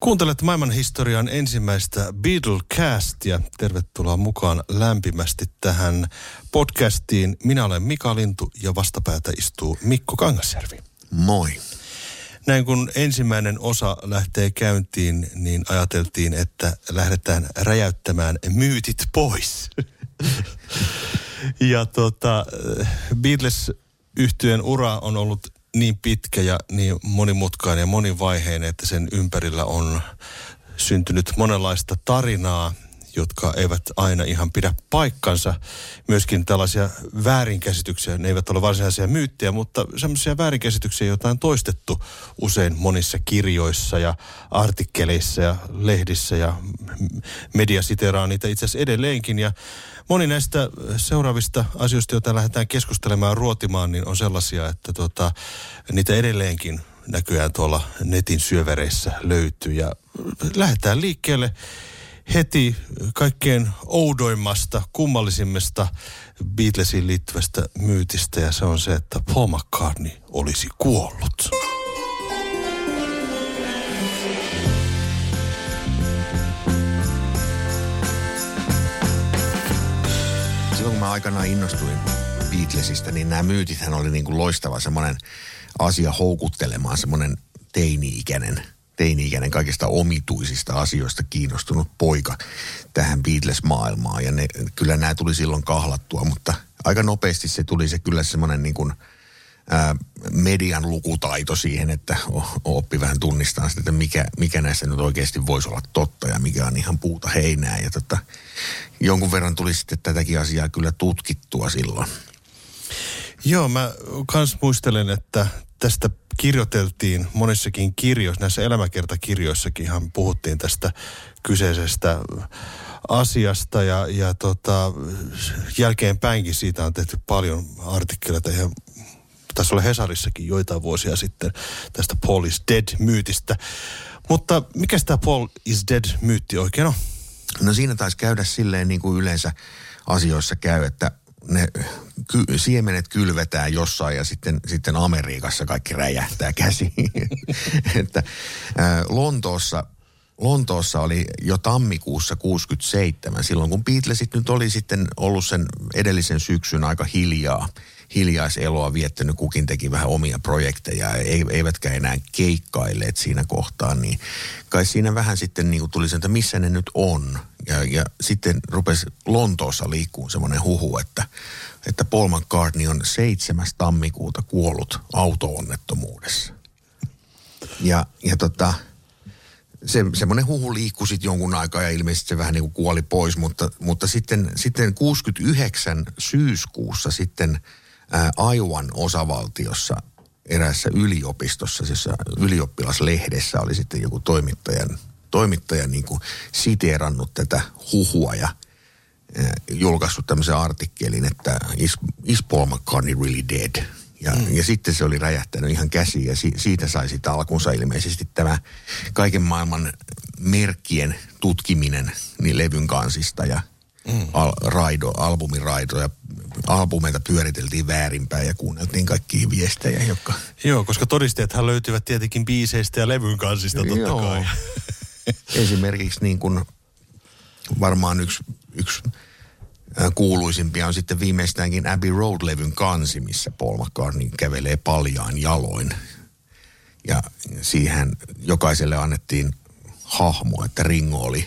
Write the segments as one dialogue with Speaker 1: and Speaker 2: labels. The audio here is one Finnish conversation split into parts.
Speaker 1: Kuuntelet maailman historian ensimmäistä Beatlecastia. Tervetuloa mukaan lämpimästi tähän podcastiin. Minä olen Mika Lintu ja vastapäätä istuu Mikko Kangasjärvi.
Speaker 2: Moi.
Speaker 1: Näin kun ensimmäinen osa lähtee käyntiin, niin ajateltiin, että lähdetään räjäyttämään myytit pois. ja tota, Beatles yhtyeen ura on ollut niin pitkä ja niin monimutkainen ja monivaiheinen, että sen ympärillä on syntynyt monenlaista tarinaa, jotka eivät aina ihan pidä paikkansa. Myöskin tällaisia väärinkäsityksiä, ne eivät ole varsinaisia myyttejä, mutta semmoisia väärinkäsityksiä, joita on toistettu usein monissa kirjoissa ja artikkeleissa ja lehdissä ja media siteraa niitä itse asiassa edelleenkin. Ja moni näistä seuraavista asioista, joita lähdetään keskustelemaan ruotimaan, niin on sellaisia, että tota, niitä edelleenkin näkyään tuolla netin syövereissä löytyy. Ja lähdetään liikkeelle heti kaikkein oudoimmasta, kummallisimmasta Beatlesiin liittyvästä myytistä ja se on se, että Paul McCartney olisi kuollut.
Speaker 2: Mä aikanaan innostuin Beatlesista, niin nämä myytithän oli niin kuin loistava semmoinen asia houkuttelemaan semmoinen teini-ikäinen – teini-ikäinen kaikista omituisista asioista kiinnostunut poika tähän Beatles-maailmaan. Ja ne, kyllä nämä tuli silloin kahlattua, mutta aika nopeasti se tuli se kyllä semmoinen niin kuin, median lukutaito siihen, että oppi vähän tunnistaa sitä, että mikä, mikä näissä nyt oikeasti voisi olla totta ja mikä on ihan puuta heinää. Ja tota, jonkun verran tuli sitten tätäkin asiaa kyllä tutkittua silloin.
Speaker 1: Joo, mä kans muistelen, että tästä kirjoiteltiin monissakin kirjoissa, näissä elämäkertakirjoissakin ihan puhuttiin tästä kyseisestä asiasta ja, ja tota, jälkeenpäinkin siitä on tehty paljon artikkeleita ja tässä oli Hesarissakin joitain vuosia sitten tästä Paul is Dead-myytistä. Mutta mikä tämä Paul is Dead-myytti oikein on?
Speaker 2: No siinä taisi käydä silleen niin kuin yleensä asioissa käy, että ne ky- siemenet kylvetään jossain ja sitten, sitten Amerikassa kaikki räjähtää käsiin. että, ää, Lontoossa Lontoossa oli jo tammikuussa 67, silloin kun Beatlesit nyt oli sitten ollut sen edellisen syksyn aika hiljaa, hiljaiseloa viettänyt, kukin teki vähän omia projekteja, eivätkä enää keikkailleet siinä kohtaa, niin kai siinä vähän sitten niin kuin tuli sen, että missä ne nyt on. Ja, ja sitten rupesi Lontoossa liikkuun semmoinen huhu, että, että Paul McCartney on 7. tammikuuta kuollut auto-onnettomuudessa. Ja, ja tota, se, semmoinen huhu liikkui sitten jonkun aikaa ja ilmeisesti se vähän niin kuin kuoli pois, mutta, mutta sitten, sitten 69 syyskuussa sitten ää, Aiwan osavaltiossa eräässä yliopistossa, siis ylioppilaslehdessä oli sitten joku toimittajan, toimittajan niin kuin siteerannut tätä huhua ja ää, julkaissut tämmöisen artikkelin, että is, is Paul McCartney really dead? Ja, mm. ja sitten se oli räjähtänyt ihan käsiin ja si, siitä sai sitten alkunsa ilmeisesti tämä kaiken maailman merkkien tutkiminen niin levyn kansista ja mm. al, raido, albumin raidoja, albumeita pyöriteltiin väärinpäin ja kuunneltiin kaikkia viestejä, jotka...
Speaker 1: Joo, koska todisteethan löytyvät tietenkin biiseistä ja levyn kansista totta Joo. kai.
Speaker 2: Esimerkiksi niin kuin varmaan yksi, yksi kuuluisimpia on sitten viimeistäänkin Abbey Road-levyn kansi, missä Paul McCartney kävelee paljaan jaloin. Ja siihen jokaiselle annettiin hahmo, että Ringo oli,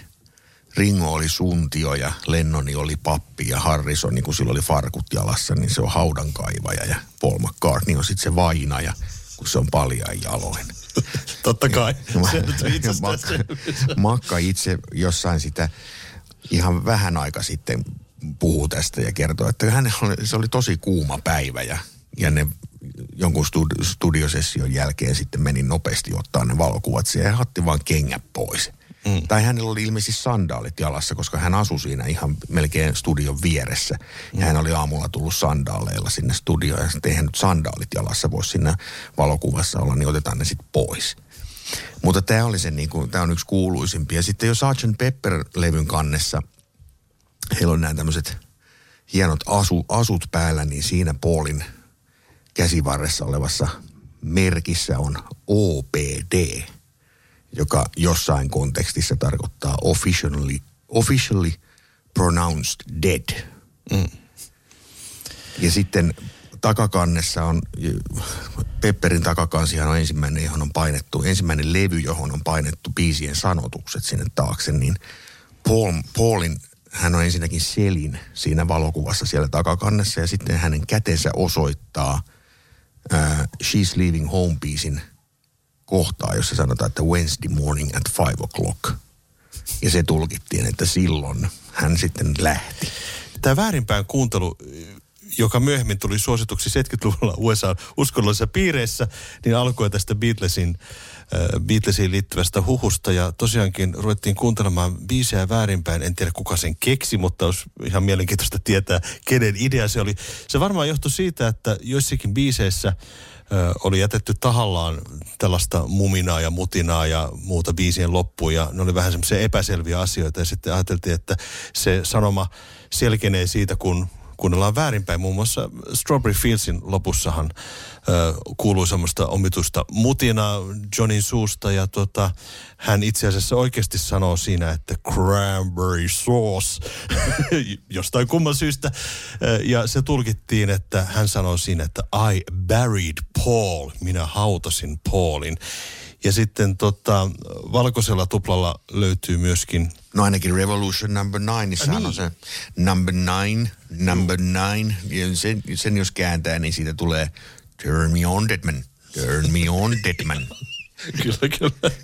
Speaker 2: Ringo oli suntio ja Lennoni oli pappi ja Harrison, niin kun sillä oli farkut jalassa, niin se on haudankaivaja ja Paul McCartney on sitten se vainaja, kun se on paljaan jaloin.
Speaker 1: Totta kai.
Speaker 2: Ja, Makka, Makka itse jossain sitä ihan vähän aika sitten puhuu tästä ja kertoo, että hän oli, se oli tosi kuuma päivä ja, ja ne jonkun studiosession jälkeen sitten meni nopeasti ottaa ne valokuvat siihen ja hatti vaan kengät pois. Mm. Tai hänellä oli ilmeisesti sandaalit jalassa, koska hän asui siinä ihan melkein studion vieressä. Mm. Ja hän oli aamulla tullut sandaaleilla sinne studioon ja sitten eihän nyt sandaalit jalassa voi siinä valokuvassa olla, niin otetaan ne sitten pois. Mutta tämä oli se, niin kuin, tämä on yksi kuuluisimpia. Sitten jo Sgt. Pepper-levyn kannessa, heillä on nämä tämmöiset hienot asu, asut päällä, niin siinä Paulin käsivarressa olevassa merkissä on OPD, joka jossain kontekstissa tarkoittaa officially, officially pronounced dead. Mm. Ja sitten takakannessa on, Pepperin takakansihan on ensimmäinen, johon on painettu, ensimmäinen levy, johon on painettu biisien sanotukset sinne taakse, niin Paul, Paulin, hän on ensinnäkin selin siinä valokuvassa siellä takakannessa ja sitten hänen kätensä osoittaa uh, She's Leaving Home biisin kohtaa, jossa sanotaan, että Wednesday morning at five o'clock. Ja se tulkittiin, että silloin hän sitten lähti.
Speaker 1: Tämä väärinpäin kuuntelu joka myöhemmin tuli suosituksi 70-luvulla USA uskonnollisissa piireissä, niin alkoi tästä Beatlesin, äh, Beatlesiin liittyvästä huhusta. Ja tosiaankin ruvettiin kuuntelemaan biisejä väärinpäin. En tiedä kuka sen keksi, mutta olisi ihan mielenkiintoista tietää, kenen idea se oli. Se varmaan johtui siitä, että joissakin biiseissä oli jätetty tahallaan tällaista muminaa ja mutinaa ja muuta biisien loppuun ja ne oli vähän semmoisia epäselviä asioita ja sitten ajateltiin, että se sanoma selkenee siitä, kun kuunnellaan väärinpäin. Muun muassa Strawberry Fieldsin lopussahan ö, kuuluu semmoista omitusta mutina Johnin suusta ja tota, hän itse asiassa oikeasti sanoo siinä, että cranberry sauce jostain kumman syystä. Ja se tulkittiin, että hän sanoo siinä, että I buried Paul, minä hautasin Paulin. Ja sitten tota, valkoisella tuplalla löytyy myöskin...
Speaker 2: No ainakin Revolution Number Nine, niin niin. on se Number Nine, Number Nine. Ja sen, sen jos kääntää, niin siitä tulee Turn me on, Deadman. Turn me on, Deadman.
Speaker 1: kyllä, kyllä.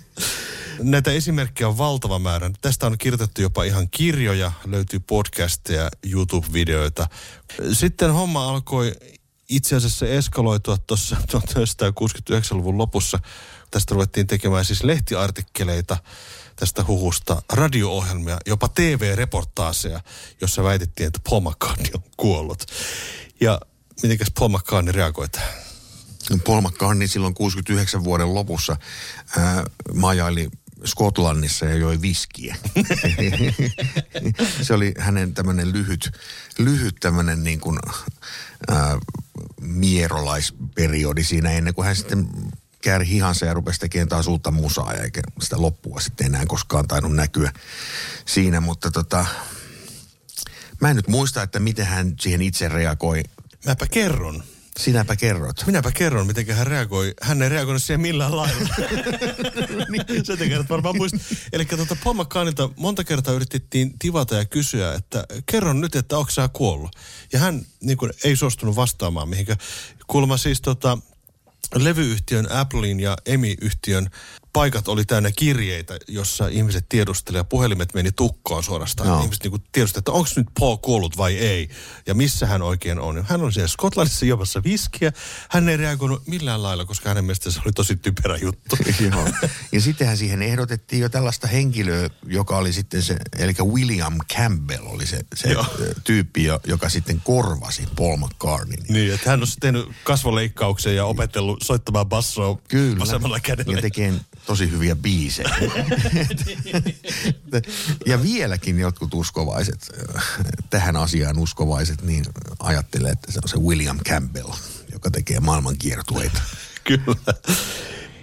Speaker 1: Näitä esimerkkejä on valtava määrä. Tästä on kirjoitettu jopa ihan kirjoja, löytyy podcasteja, YouTube-videoita. Sitten homma alkoi itse asiassa eskaloitua tuossa 1969-luvun lopussa, Tästä ruvettiin tekemään siis lehtiartikkeleita tästä huhusta, radio-ohjelmia, jopa TV-reportaaseja, jossa väitettiin, että Paul McCartney on kuollut. Ja mitenkäs Paul McCartney reagoi tähän?
Speaker 2: Paul McCartney silloin 69 vuoden lopussa ää, majaili Skotlannissa ja joi viskiä. se oli hänen tämmöinen lyhyt, lyhyt tämmöinen niin kuin, ää, mierolaisperiodi siinä ennen kuin hän sitten kääri hihansa ja rupesi tekemään taas uutta musaa, eikä sitä loppua sitten enää koskaan tainnut näkyä siinä, mutta tota, mä en nyt muista, että miten hän siihen itse reagoi.
Speaker 1: Mäpä kerron.
Speaker 2: Sinäpä kerrot.
Speaker 1: Minäpä kerron, miten hän reagoi. Hän ei reagoinut siihen millään lailla. niin. Sä kerrot varmaan muista. Eli tuota Paul McCartneylta monta kertaa yritettiin tivata ja kysyä, että kerron nyt, että onko sä kuollut. Ja hän niin kuin, ei suostunut vastaamaan mihinkä. Kuulemma siis tota, levyyhtiön Applein ja EMI-yhtiön paikat oli täynnä kirjeitä, jossa ihmiset tiedustelivat, puhelimet meni tukkoon suorastaan. No. Ihmiset niin tiedustelivat, että onko nyt Paul kuollut vai ei, ja missä hän oikein on. Hän on siellä Skotlannissa juomassa viskiä. Hän ei reagoinut millään lailla, koska hänen mielestään se oli tosi typerä juttu.
Speaker 2: Joo. Ja sittenhän siihen ehdotettiin jo tällaista henkilöä, joka oli sitten se, eli William Campbell oli se, se tyyppi, joka sitten korvasi Paul McCartney.
Speaker 1: Niin, että hän on tehnyt kasvoleikkauksen ja opetellut soittamaan bassoa Kyllä. vasemmalla kädellä.
Speaker 2: Ja tekee tosi hyviä biisejä. ja vieläkin jotkut uskovaiset, tähän asiaan uskovaiset, niin ajattelee, että se on se William Campbell, joka tekee maailman kiertueita.
Speaker 1: Kyllä.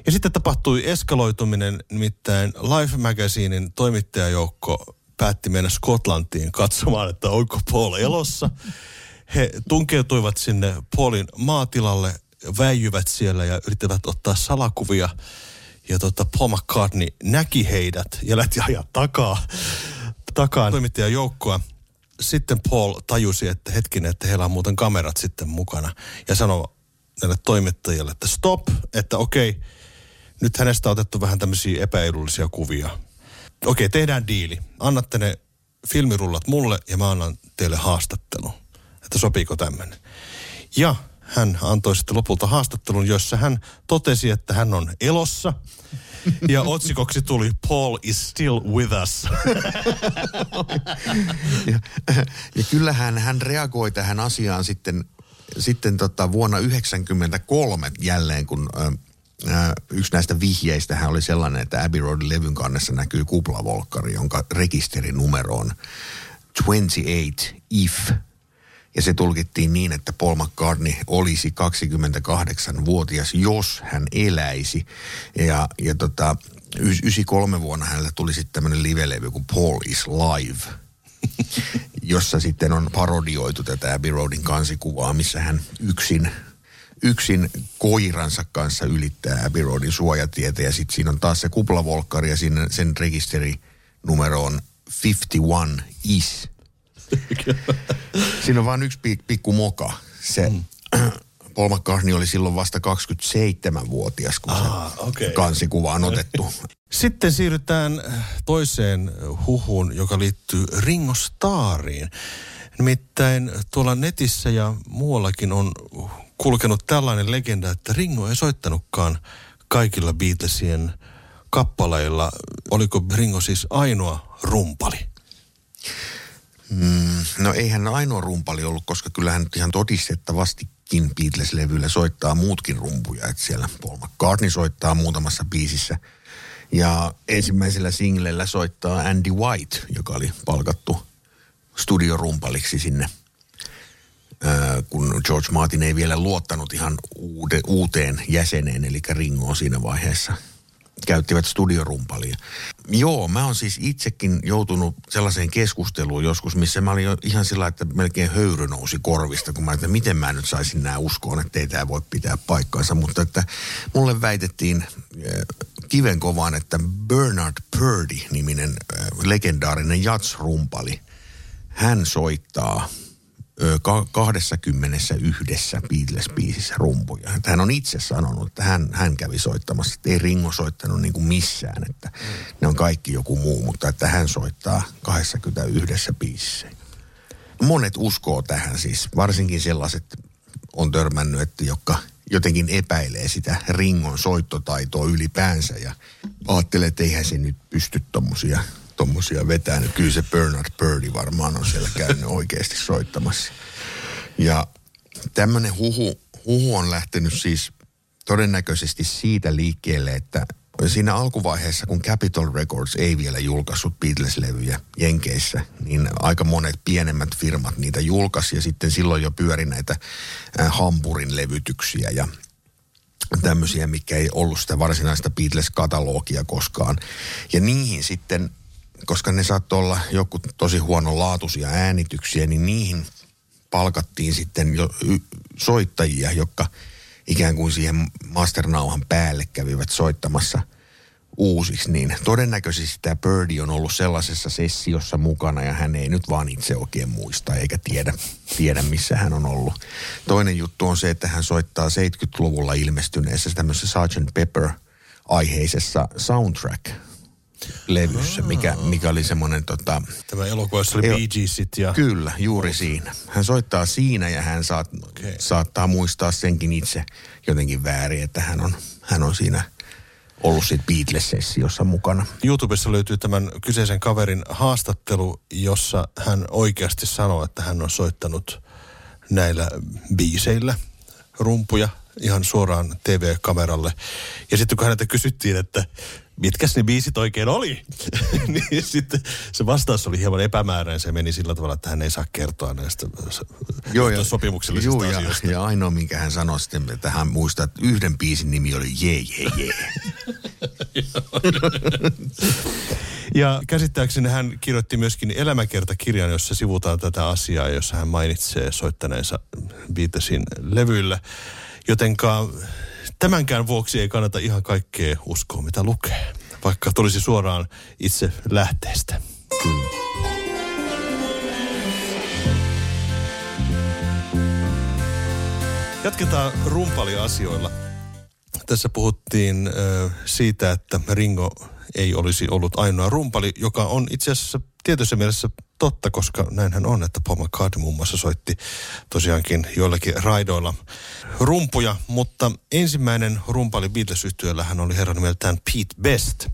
Speaker 1: Ja sitten tapahtui eskaloituminen, nimittäin Life Magazinein toimittajajoukko päätti mennä Skotlantiin katsomaan, että onko Paul elossa. He tunkeutuivat sinne Paulin maatilalle, väijyvät siellä ja yrittävät ottaa salakuvia ja tota, Paul McCartney näki heidät ja lähti ajaa takaa, takaa toimittajajoukkoa. Sitten Paul tajusi, että hetkinen, että heillä on muuten kamerat sitten mukana. Ja sanoi näille toimittajille, että stop, että okei, nyt hänestä on otettu vähän tämmöisiä epäedullisia kuvia. Okei, tehdään diili. Annatte ne filmirullat mulle ja mä annan teille haastattelun. Että sopiiko tämmöinen. Ja hän antoi sitten lopulta haastattelun, jossa hän totesi, että hän on elossa. Ja otsikoksi tuli Paul is still with us.
Speaker 2: ja, ja kyllähän hän reagoi tähän asiaan sitten, sitten tota vuonna 1993 jälleen, kun ö, yksi näistä vihjeistä hän oli sellainen, että Abbey Roadin levyn kannessa näkyy kuplavolkkari, jonka rekisterinumero on 28 if. Ja se tulkittiin niin, että Paul McCartney olisi 28-vuotias, jos hän eläisi. Ja, ja tota, 93 vuonna hänellä tuli sitten tämmöinen live-levy kuin Paul is Live, jossa sitten on parodioitu tätä Abbey Roadin kansikuvaa, missä hän yksin yksin koiransa kanssa ylittää Abbey Roadin suojatietä ja sitten siinä on taas se kuplavolkkari ja siinä sen rekisterinumero on 51 is. siinä on vain yksi pikku moka. Se mm. Paul McCartney oli silloin vasta 27-vuotias, kun ah, se okay. kansikuva on otettu.
Speaker 1: Sitten siirrytään toiseen huhuun, joka liittyy Ringo Starriin. Nimittäin tuolla netissä ja muuallakin on kulkenut tällainen legenda, että Ringo ei soittanutkaan kaikilla Beatlesien kappaleilla. Oliko Ringo siis ainoa rumpali?
Speaker 2: Mm, no eihän ainoa rumpali ollut, koska kyllähän nyt ihan todistettavastikin Beatles-levyllä soittaa muutkin rumpuja. Että siellä Paul McCartney soittaa muutamassa biisissä. Ja ensimmäisellä singlellä soittaa Andy White, joka oli palkattu studiorumpaliksi sinne – kun George Martin ei vielä luottanut ihan uude, uuteen jäseneen, eli Ringoon siinä vaiheessa. Käyttivät studiorumpalia. Joo, mä oon siis itsekin joutunut sellaiseen keskusteluun joskus, missä mä olin ihan sillä, että melkein höyry nousi korvista, kun mä että miten mä nyt saisin nämä uskoon, että ei tämä voi pitää paikkaansa. Mutta että mulle väitettiin kiven kovaan, että Bernard Purdy-niminen legendaarinen jats-rumpali, hän soittaa – 21 Beatles-biisissä rumpuja. Hän on itse sanonut, että hän, hän kävi soittamassa, että ei Ringo soittanut niin kuin missään, että ne on kaikki joku muu, mutta että hän soittaa 21 biisissä. Monet uskoo tähän siis, varsinkin sellaiset on törmännyt, että jotka jotenkin epäilee sitä Ringon soittotaitoa ylipäänsä ja ajattelee, että eihän se nyt pysty tommosia tommosia vetänyt. Kyllä se Bernard Purdy varmaan on siellä käynyt oikeasti soittamassa. Ja tämmöinen huhu, huhu on lähtenyt siis todennäköisesti siitä liikkeelle, että siinä alkuvaiheessa, kun Capitol Records ei vielä julkaissut Beatles-levyjä Jenkeissä, niin aika monet pienemmät firmat niitä julkaisi ja sitten silloin jo pyöri näitä Hampurin levytyksiä ja tämmöisiä, mikä ei ollut sitä varsinaista Beatles-katalogia koskaan. Ja niihin sitten koska ne saattoi olla joku tosi huonolaatuisia äänityksiä, niin niihin palkattiin sitten jo soittajia, jotka ikään kuin siihen masternauhan päälle kävivät soittamassa uusiksi, niin todennäköisesti tämä Birdie on ollut sellaisessa sessiossa mukana ja hän ei nyt vaan itse oikein muista eikä tiedä, tiedä missä hän on ollut. Toinen juttu on se, että hän soittaa 70-luvulla ilmestyneessä tämmöisessä Sgt. Pepper aiheisessa soundtrack levyssä, mikä, mikä oli semmoinen tota...
Speaker 1: Tämä elokuva, jossa oli Bee Geesit ja...
Speaker 2: Kyllä, juuri siinä. Hän soittaa siinä ja hän saat, okay. saattaa muistaa senkin itse jotenkin väärin, että hän on, hän on siinä ollut siitä Beatles-sessiossa mukana.
Speaker 1: YouTubessa löytyy tämän kyseisen kaverin haastattelu, jossa hän oikeasti sanoo, että hän on soittanut näillä biiseillä rumpuja ihan suoraan TV-kameralle. Ja sitten kun häneltä kysyttiin, että mitkäs ne biisit oikein oli? niin sitten se vastaus oli hieman epämääräinen. Se meni sillä tavalla, että hän ei saa kertoa näistä joo, ja, sopimuksellisista joo,
Speaker 2: asioista. Ja, ja ainoa, minkä hän sanoi sitten, että hän muistaa, että yhden biisin nimi oli Jee, jee, jee.
Speaker 1: ja käsittääkseni hän kirjoitti myöskin elämäkertakirjan, jossa sivutaan tätä asiaa, jossa hän mainitsee soittaneensa Beatlesin levyllä. Jotenka tämänkään vuoksi ei kannata ihan kaikkea uskoa, mitä lukee, vaikka tulisi suoraan itse lähteestä. Kyllä. Jatketaan rumpaliasioilla. tässä puhuttiin ö, siitä, että Ringo ei olisi ollut ainoa rumpali, joka on itse asiassa tietyssä mielessä totta, koska näinhän on, että Paul McCartney muun muassa soitti tosiaankin joillakin raidoilla rumpuja, mutta ensimmäinen rumpali beatles hän oli herran nimeltään Pete Best.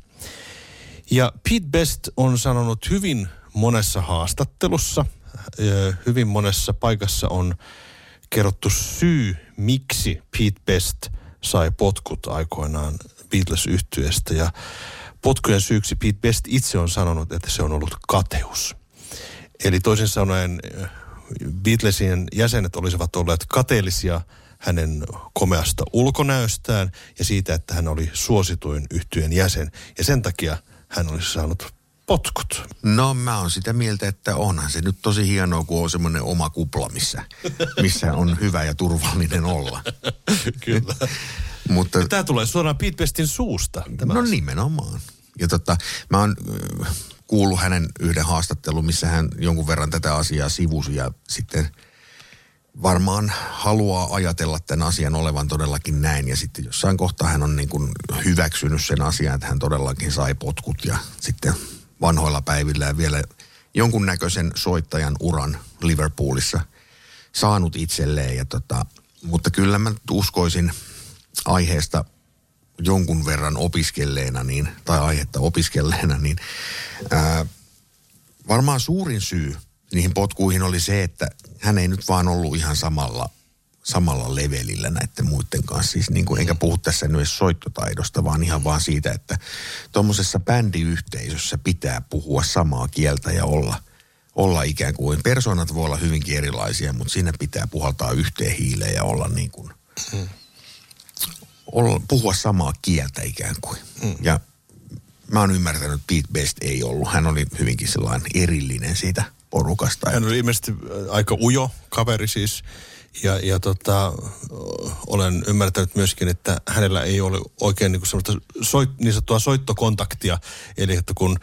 Speaker 1: Ja Pete Best on sanonut hyvin monessa haastattelussa, hyvin monessa paikassa on kerrottu syy, miksi Pete Best sai potkut aikoinaan beatles ja potkujen syyksi Pete Best itse on sanonut, että se on ollut kateus. Eli toisin sanoen Beatlesien jäsenet olisivat olleet kateellisia hänen komeasta ulkonäöstään ja siitä, että hän oli suosituin yhtyeen jäsen. Ja sen takia hän olisi saanut potkut.
Speaker 2: No mä oon sitä mieltä, että onhan se nyt tosi hienoa, kun on semmoinen oma kupla, missä, missä on hyvä ja turvallinen olla.
Speaker 1: Kyllä. Mutta, tämä tulee suoraan Pete Bestin suusta.
Speaker 2: Tämä no asia. nimenomaan. Ja tota, mä oon äh, kuullut hänen yhden haastattelun, missä hän jonkun verran tätä asiaa sivusi ja sitten varmaan haluaa ajatella tämän asian olevan todellakin näin. Ja sitten jossain kohtaa hän on niin kuin hyväksynyt sen asian, että hän todellakin sai potkut ja sitten vanhoilla päivillä ja vielä jonkunnäköisen soittajan uran Liverpoolissa saanut itselleen. Ja tota, mutta kyllä mä uskoisin aiheesta jonkun verran opiskelleena, niin, tai aihetta opiskelleena, niin ää, varmaan suurin syy niihin potkuihin oli se, että hän ei nyt vaan ollut ihan samalla, samalla levelillä näiden muiden kanssa. Siis niin kuin, enkä puhu tässä nyt soittotaidosta, vaan ihan vaan siitä, että tuommoisessa bändiyhteisössä pitää puhua samaa kieltä ja olla, olla ikään kuin, persoonat voi olla hyvinkin erilaisia, mutta siinä pitää puhaltaa yhteen hiileen ja olla niin kuin, hmm olla, puhua samaa kieltä ikään kuin. Mm. Ja mä oon ymmärtänyt, että Pete Best ei ollut. Hän oli hyvinkin sellainen erillinen siitä porukasta.
Speaker 1: Hän oli ilmeisesti äh, aika ujo kaveri siis. Ja, ja tota, olen ymmärtänyt myöskin, että hänellä ei ole oikein niin semmoista soit, niin sanottua soittokontaktia. Eli että kun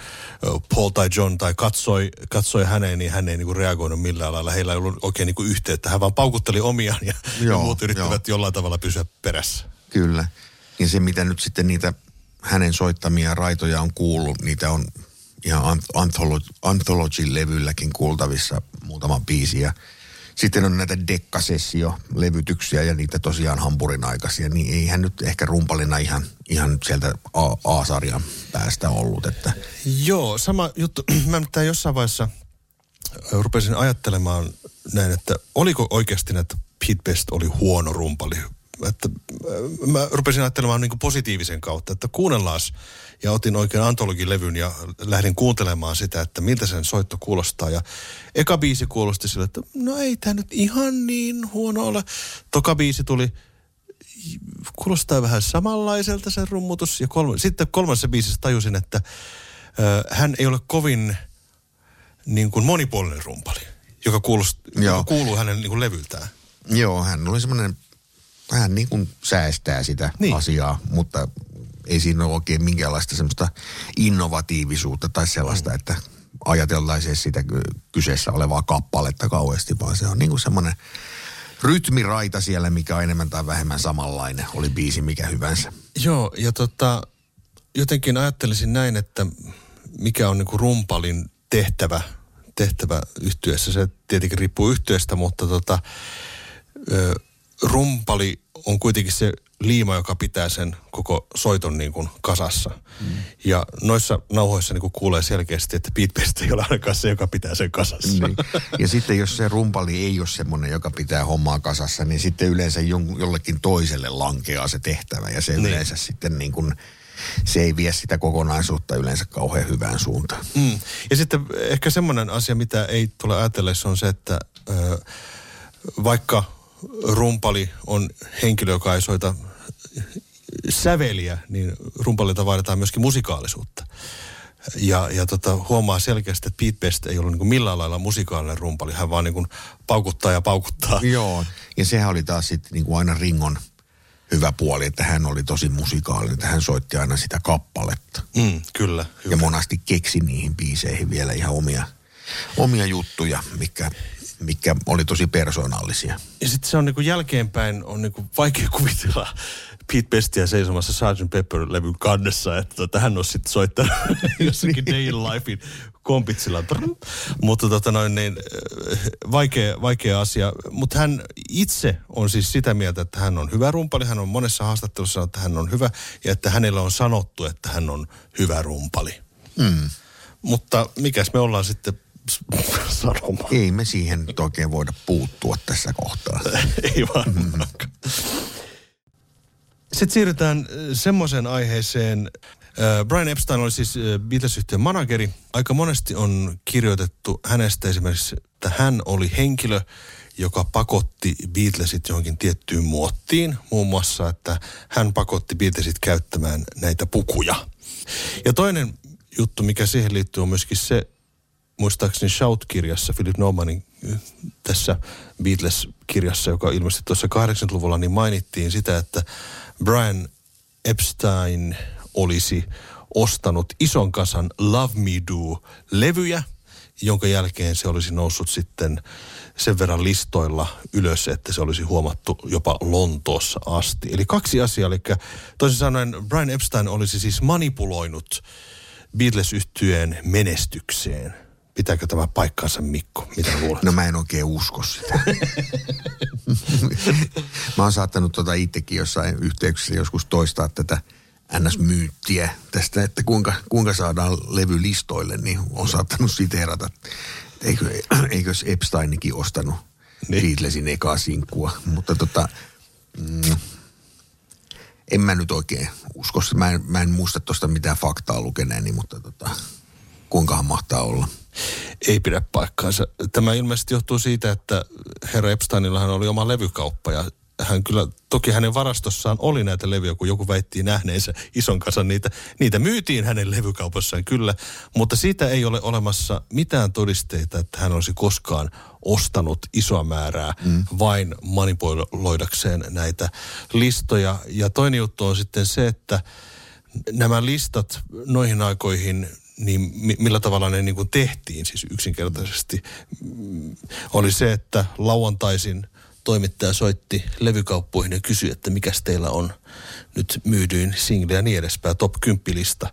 Speaker 1: Paul tai John tai katsoi, katsoi häneen, niin hän ei niin kuin reagoinut millään lailla. Heillä ei ollut oikein niin yhteyttä. Hän vaan paukutteli omiaan ja, joo, ja muut yrittivät joo. jollain tavalla pysyä perässä.
Speaker 2: Kyllä. Ja se, mitä nyt sitten niitä hänen soittamia raitoja on kuullut, niitä on ihan Anthology-levylläkin kuultavissa muutama biisi. Ja sitten on näitä dekkasessio-levytyksiä ja niitä tosiaan hampurin aikaisia, niin ei hän nyt ehkä rumpalina ihan, ihan sieltä A-sarjan päästä ollut. Että.
Speaker 1: Joo, sama juttu. Mä tämän jossain vaiheessa rupesin ajattelemaan näin, että oliko oikeasti, että Pete Best oli huono rumpali että äh, mä rupesin ajattelemaan niin positiivisen kautta, että kuunnellaan ja otin oikein antologilevyn ja lähdin kuuntelemaan sitä, että miltä sen soitto kuulostaa. Ja eka biisi kuulosti sille, että no ei tämä nyt ihan niin huono ole. Toka biisi tuli, kuulostaa vähän samanlaiselta se rummutus. Ja kolme, sitten kolmannessa biisissä tajusin, että ö, äh, hän ei ole kovin niin kuin monipuolinen rumpali, joka, kuulost, joka kuuluu hänen niin kuin levyltään.
Speaker 2: Joo, hän oli semmoinen hän niin kuin säästää sitä niin. asiaa, mutta ei siinä ole oikein minkäänlaista semmoista innovatiivisuutta tai sellaista, mm. että ajateltaisiin sitä kyseessä olevaa kappaletta kauheasti, vaan se on niin kuin semmoinen rytmiraita siellä, mikä on enemmän tai vähemmän samanlainen, oli biisi mikä hyvänsä.
Speaker 1: Joo, ja tota, jotenkin ajattelisin näin, että mikä on niinku rumpalin tehtävä, tehtävä yhtyessä. Se tietenkin riippuu yhtyeestä, mutta tota, ö, rumpali on kuitenkin se liima, joka pitää sen koko soiton niin kuin kasassa. Mm. Ja noissa nauhoissa niin kuin kuulee selkeästi, että Pete Best ei ole ainakaan se, joka pitää sen kasassa. Niin.
Speaker 2: Ja sitten jos se rumpali ei ole semmoinen, joka pitää hommaa kasassa, niin sitten yleensä jollekin toiselle lankeaa se tehtävä. Ja se niin. yleensä sitten niin kuin, se ei vie sitä kokonaisuutta yleensä kauhean hyvään suuntaan.
Speaker 1: Mm. Ja sitten ehkä semmoinen asia, mitä ei tule ajatellessa on se, että ö, vaikka rumpali on henkilö, joka ei soita säveliä, niin rumpalilta vaaditaan myöskin musikaalisuutta. Ja, ja tota, huomaa selkeästi, että Pete Best ei ollut niin millään lailla musikaalinen rumpali. Hän vaan niin kuin paukuttaa ja paukuttaa.
Speaker 2: Joo, ja sehän oli taas sitten niin aina Ringon hyvä puoli, että hän oli tosi musikaalinen, että hän soitti aina sitä kappaletta.
Speaker 1: Mm, kyllä.
Speaker 2: Hyvä. Ja monasti keksi niihin biiseihin vielä ihan omia, omia juttuja, mikä mikä oli tosi persoonallisia.
Speaker 1: Ja sitten se on niinku jälkeenpäin on niinku vaikea kuvitella Pete Bestia seisomassa Sgt. Pepper-levyn kannessa, että tota, hän on sitten soittanut jossakin Day in Lifein kompitsilla. Mutta tota noin, niin, äh, vaikea, vaikea asia. Mutta hän itse on siis sitä mieltä, että hän on hyvä rumpali. Hän on monessa haastattelussa sanonut, että hän on hyvä ja että hänellä on sanottu, että hän on hyvä rumpali. Mm. Mutta mikäs me ollaan sitten sanomaan?
Speaker 2: Ei me siihen nyt oikein voida puuttua tässä kohtaa.
Speaker 1: Ei vaan. Mm. Sitten siirrytään semmoiseen aiheeseen. Brian Epstein oli siis Beatles-yhtiön manageri. Aika monesti on kirjoitettu hänestä esimerkiksi, että hän oli henkilö, joka pakotti Beatlesit johonkin tiettyyn muottiin. Muun muassa, että hän pakotti Beatlesit käyttämään näitä pukuja. Ja toinen juttu, mikä siihen liittyy, on myöskin se, muistaakseni Shout-kirjassa, Philip Normanin tässä Beatles-kirjassa, joka ilmestyi tuossa 80-luvulla, niin mainittiin sitä, että Brian Epstein olisi ostanut ison kasan Love Me Do-levyjä, jonka jälkeen se olisi noussut sitten sen verran listoilla ylös, että se olisi huomattu jopa Lontoossa asti. Eli kaksi asiaa, eli toisin sanoen Brian Epstein olisi siis manipuloinut beatles yhtyeen menestykseen. Pitääkö tämä paikkansa, Mikko? Mitä luulet?
Speaker 2: No mä en oikein usko sitä. mä oon saattanut tuota itsekin jossain yhteyksissä joskus toistaa tätä NS-myyttiä tästä, että kuinka, kuinka saadaan levy listoille, niin on saattanut siteerata. Eikö, eikö Epsteinikin ostanut niin. Beatlesin ekaa sinkkua, mutta tota, mm, en mä nyt oikein usko. Mä en, mä en muista tuosta mitään faktaa lukeneeni, mutta tota, kuinkahan mahtaa olla.
Speaker 1: Ei pidä paikkaansa. Tämä ilmeisesti johtuu siitä, että herra Epsteinillahan oli oma levykauppa ja hän kyllä, toki hänen varastossaan oli näitä levyjä, kun joku väitti nähneensä ison kasan niitä. Niitä myytiin hänen levykaupassaan kyllä, mutta siitä ei ole olemassa mitään todisteita, että hän olisi koskaan ostanut isoa määrää mm. vain manipuloidakseen näitä listoja. Ja toinen juttu on sitten se, että nämä listat noihin aikoihin niin millä tavalla ne niin kuin tehtiin siis yksinkertaisesti, mm, oli se, että lauantaisin toimittaja soitti levykauppoihin ja kysyi, että mikä teillä on nyt myydyin single ja niin edespäin, top 10 lista.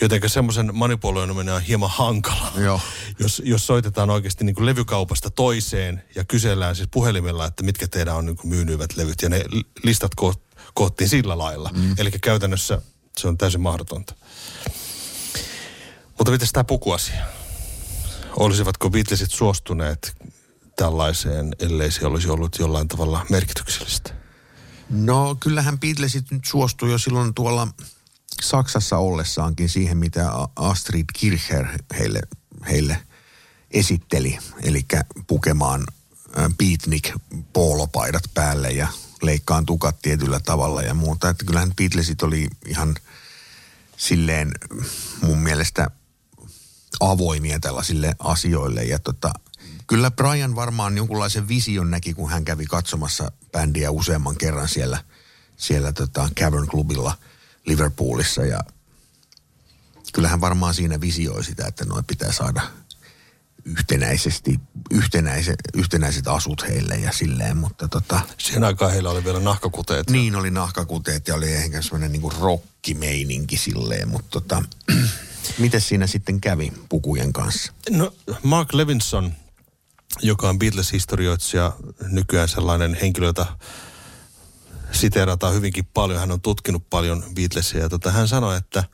Speaker 1: Jotenka semmoisen manipuloiminen on hieman hankala. Joo. Jos, jos soitetaan oikeasti niin kuin levykaupasta toiseen ja kysellään siis puhelimella, että mitkä teidän on niin kuin myynyivät levyt ja ne listat ko- koottiin sillä lailla. Mm. Eli käytännössä se on täysin mahdotonta. Mutta miten tämä pukuasia? Olisivatko Beatlesit suostuneet tällaiseen, ellei se olisi ollut jollain tavalla merkityksellistä?
Speaker 2: No kyllähän Beatlesit nyt suostui jo silloin tuolla Saksassa ollessaankin siihen, mitä Astrid Kircher heille, heille esitteli. Eli pukemaan beatnik poolopaidat päälle ja leikkaan tukat tietyllä tavalla ja muuta. Että kyllähän Beatlesit oli ihan silleen mun mielestä avoimia tällaisille asioille. Ja tota, kyllä Brian varmaan jonkunlaisen vision näki, kun hän kävi katsomassa bändiä useamman kerran siellä, siellä tota Cavern Clubilla Liverpoolissa. Ja kyllähän varmaan siinä visioi sitä, että noin pitää saada yhtenäisesti, yhtenäiset, yhtenäiset asut heille ja silleen, mutta tota...
Speaker 1: Siihen aikaan heillä oli vielä nahkakuteet.
Speaker 2: Niin, oli nahkakuteet ja oli ehkä semmoinen niinku rockimeininki silleen, mutta tota, Miten siinä sitten kävi pukujen kanssa?
Speaker 1: No, Mark Levinson, joka on Beatles-historioitsija, nykyään sellainen henkilö, jota siteerataan hyvinkin paljon. Hän on tutkinut paljon Beatlesia ja tota, hän sanoi, että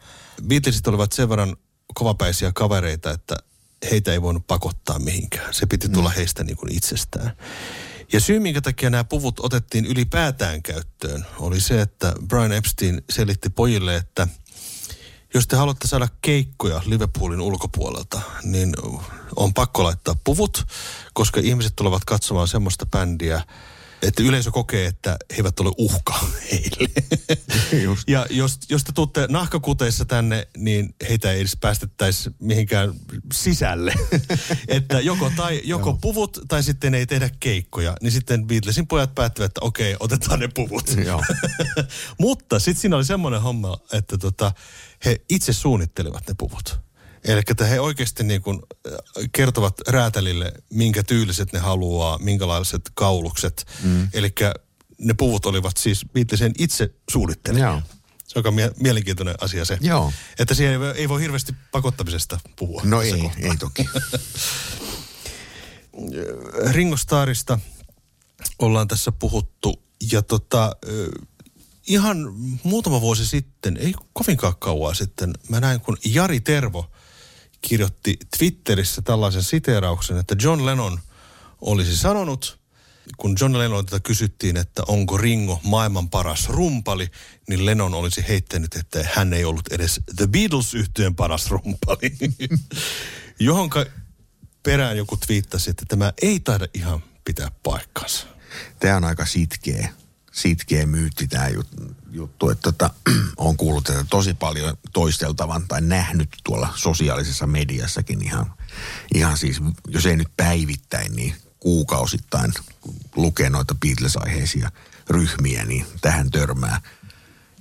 Speaker 1: Beatlesit olivat sen verran kovapäisiä kavereita, että heitä ei voinut pakottaa mihinkään. Se piti tulla mm. heistä niin kuin itsestään. Ja syy, minkä takia nämä puvut otettiin ylipäätään käyttöön, oli se, että Brian Epstein selitti pojille, että – jos te haluatte saada keikkoja Liverpoolin ulkopuolelta, niin on pakko laittaa puvut, koska ihmiset tulevat katsomaan semmoista bändiä, että yleisö kokee, että he eivät ole uhka heille. Just. Ja jos, jos te tuutte nahkakuteissa tänne, niin heitä ei edes päästettäisi mihinkään sisälle. että joko, tai, joko puvut tai sitten ei tehdä keikkoja. Niin sitten Beatlesin pojat päättivät, että okei, otetaan ne puvut. Mutta sitten siinä oli semmoinen homma, että tota, he itse suunnittelivat ne puvut. Eli että he oikeasti niin kuin äh, kertovat räätälille, minkä tyyliset ne haluaa, minkälaiset kaulukset. Mm. Eli ne puvut olivat siis Beatlesien itse suunnittelemia.
Speaker 2: Joo.
Speaker 1: Se on aika mie- mielenkiintoinen asia se.
Speaker 2: Joo.
Speaker 1: Että siihen ei, voi- ei voi hirveästi pakottamisesta puhua.
Speaker 2: No ei, ei toki.
Speaker 1: Ringo Starrista ollaan tässä puhuttu. Ja tota, ihan muutama vuosi sitten, ei kovinkaan kauan sitten, mä näin kun Jari Tervo kirjoitti Twitterissä tällaisen siteerauksen, että John Lennon olisi sanonut, kun John Lennonilta kysyttiin, että onko Ringo maailman paras rumpali, niin Lennon olisi heittänyt, että hän ei ollut edes The beatles yhtyeen paras rumpali. Johonka perään joku twiittasi, että tämä ei taida ihan pitää paikkansa.
Speaker 2: Tämä on aika sitkeä, sitkeä myytti tämä jut- juttu. Että tota, on kuullut tätä tosi paljon toisteltavan tai nähnyt tuolla sosiaalisessa mediassakin ihan, ihan siis, jos ei nyt päivittäin, niin kuukausittain lukee noita Beatles-aiheisia ryhmiä, niin tähän törmää.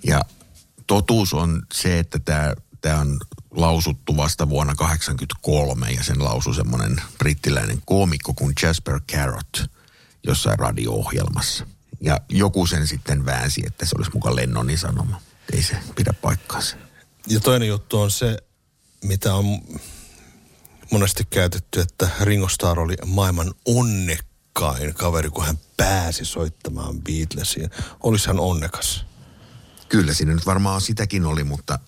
Speaker 2: Ja totuus on se, että tämä, tämä on lausuttu vasta vuonna 1983 ja sen lausui semmoinen brittiläinen koomikko kuin Jasper Carrot jossain radio-ohjelmassa. Ja joku sen sitten väänsi, että se olisi mukaan Lennonin sanoma. Ei se pidä paikkaansa.
Speaker 1: Ja toinen juttu on se, mitä on monesti käytetty, että Ringo Starr oli maailman onnekkain kaveri, kun hän pääsi soittamaan Beatlesiin. Olisi hän onnekas.
Speaker 2: Kyllä siinä nyt varmaan sitäkin oli, mutta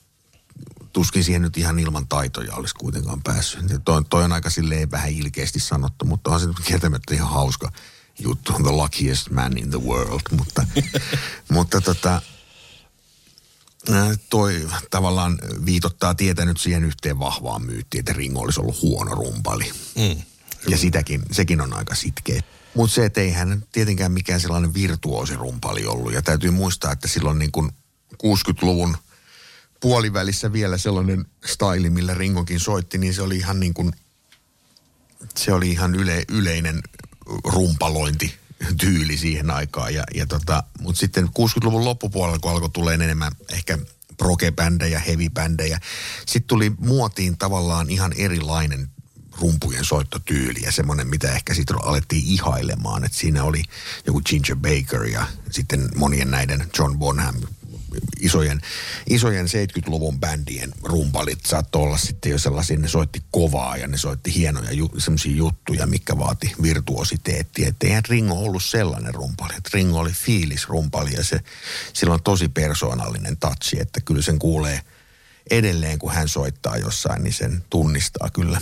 Speaker 2: tuskin siihen nyt ihan ilman taitoja olisi kuitenkaan päässyt. Ja toi, toi on aika silleen vähän ilkeästi sanottu, mutta on se nyt kieltämättä ihan hauska juttu. On the luckiest man in the world, mutta, mutta tota, toi tavallaan viitottaa tietä nyt siihen yhteen vahvaan myyttiin, että Ringo olisi ollut huono rumpali.
Speaker 1: Mm.
Speaker 2: Ja sitäkin, sekin on aika sitkeä. Mutta se, että ei hän tietenkään mikään sellainen virtuoosi rumpali ollut. Ja täytyy muistaa, että silloin niin kuin 60-luvun puolivälissä vielä sellainen staili, millä Ringokin soitti, niin se oli ihan niin kuin, se oli ihan yle, yleinen rumpalointi tyyli siihen aikaan. Ja, ja tota, Mutta sitten 60-luvun loppupuolella, kun alkoi tulee enemmän ehkä proge-bändejä, heavy-bändejä, sitten tuli muotiin tavallaan ihan erilainen rumpujen soittotyyli ja semmoinen, mitä ehkä sitten alettiin ihailemaan. Että siinä oli joku Ginger Baker ja sitten monien näiden John Bonham isojen, isojen 70-luvun bändien rumpalit saattoi olla sitten jo sellaisia, ne soitti kovaa ja ne soitti hienoja ju, semmoisia juttuja, mikä vaati virtuositeettiä. Että eihän Ringo ollut sellainen rumpali. Että Ringo oli fiilisrumpali ja se, sillä on tosi persoonallinen touchi, että kyllä sen kuulee edelleen, kun hän soittaa jossain, niin sen tunnistaa kyllä.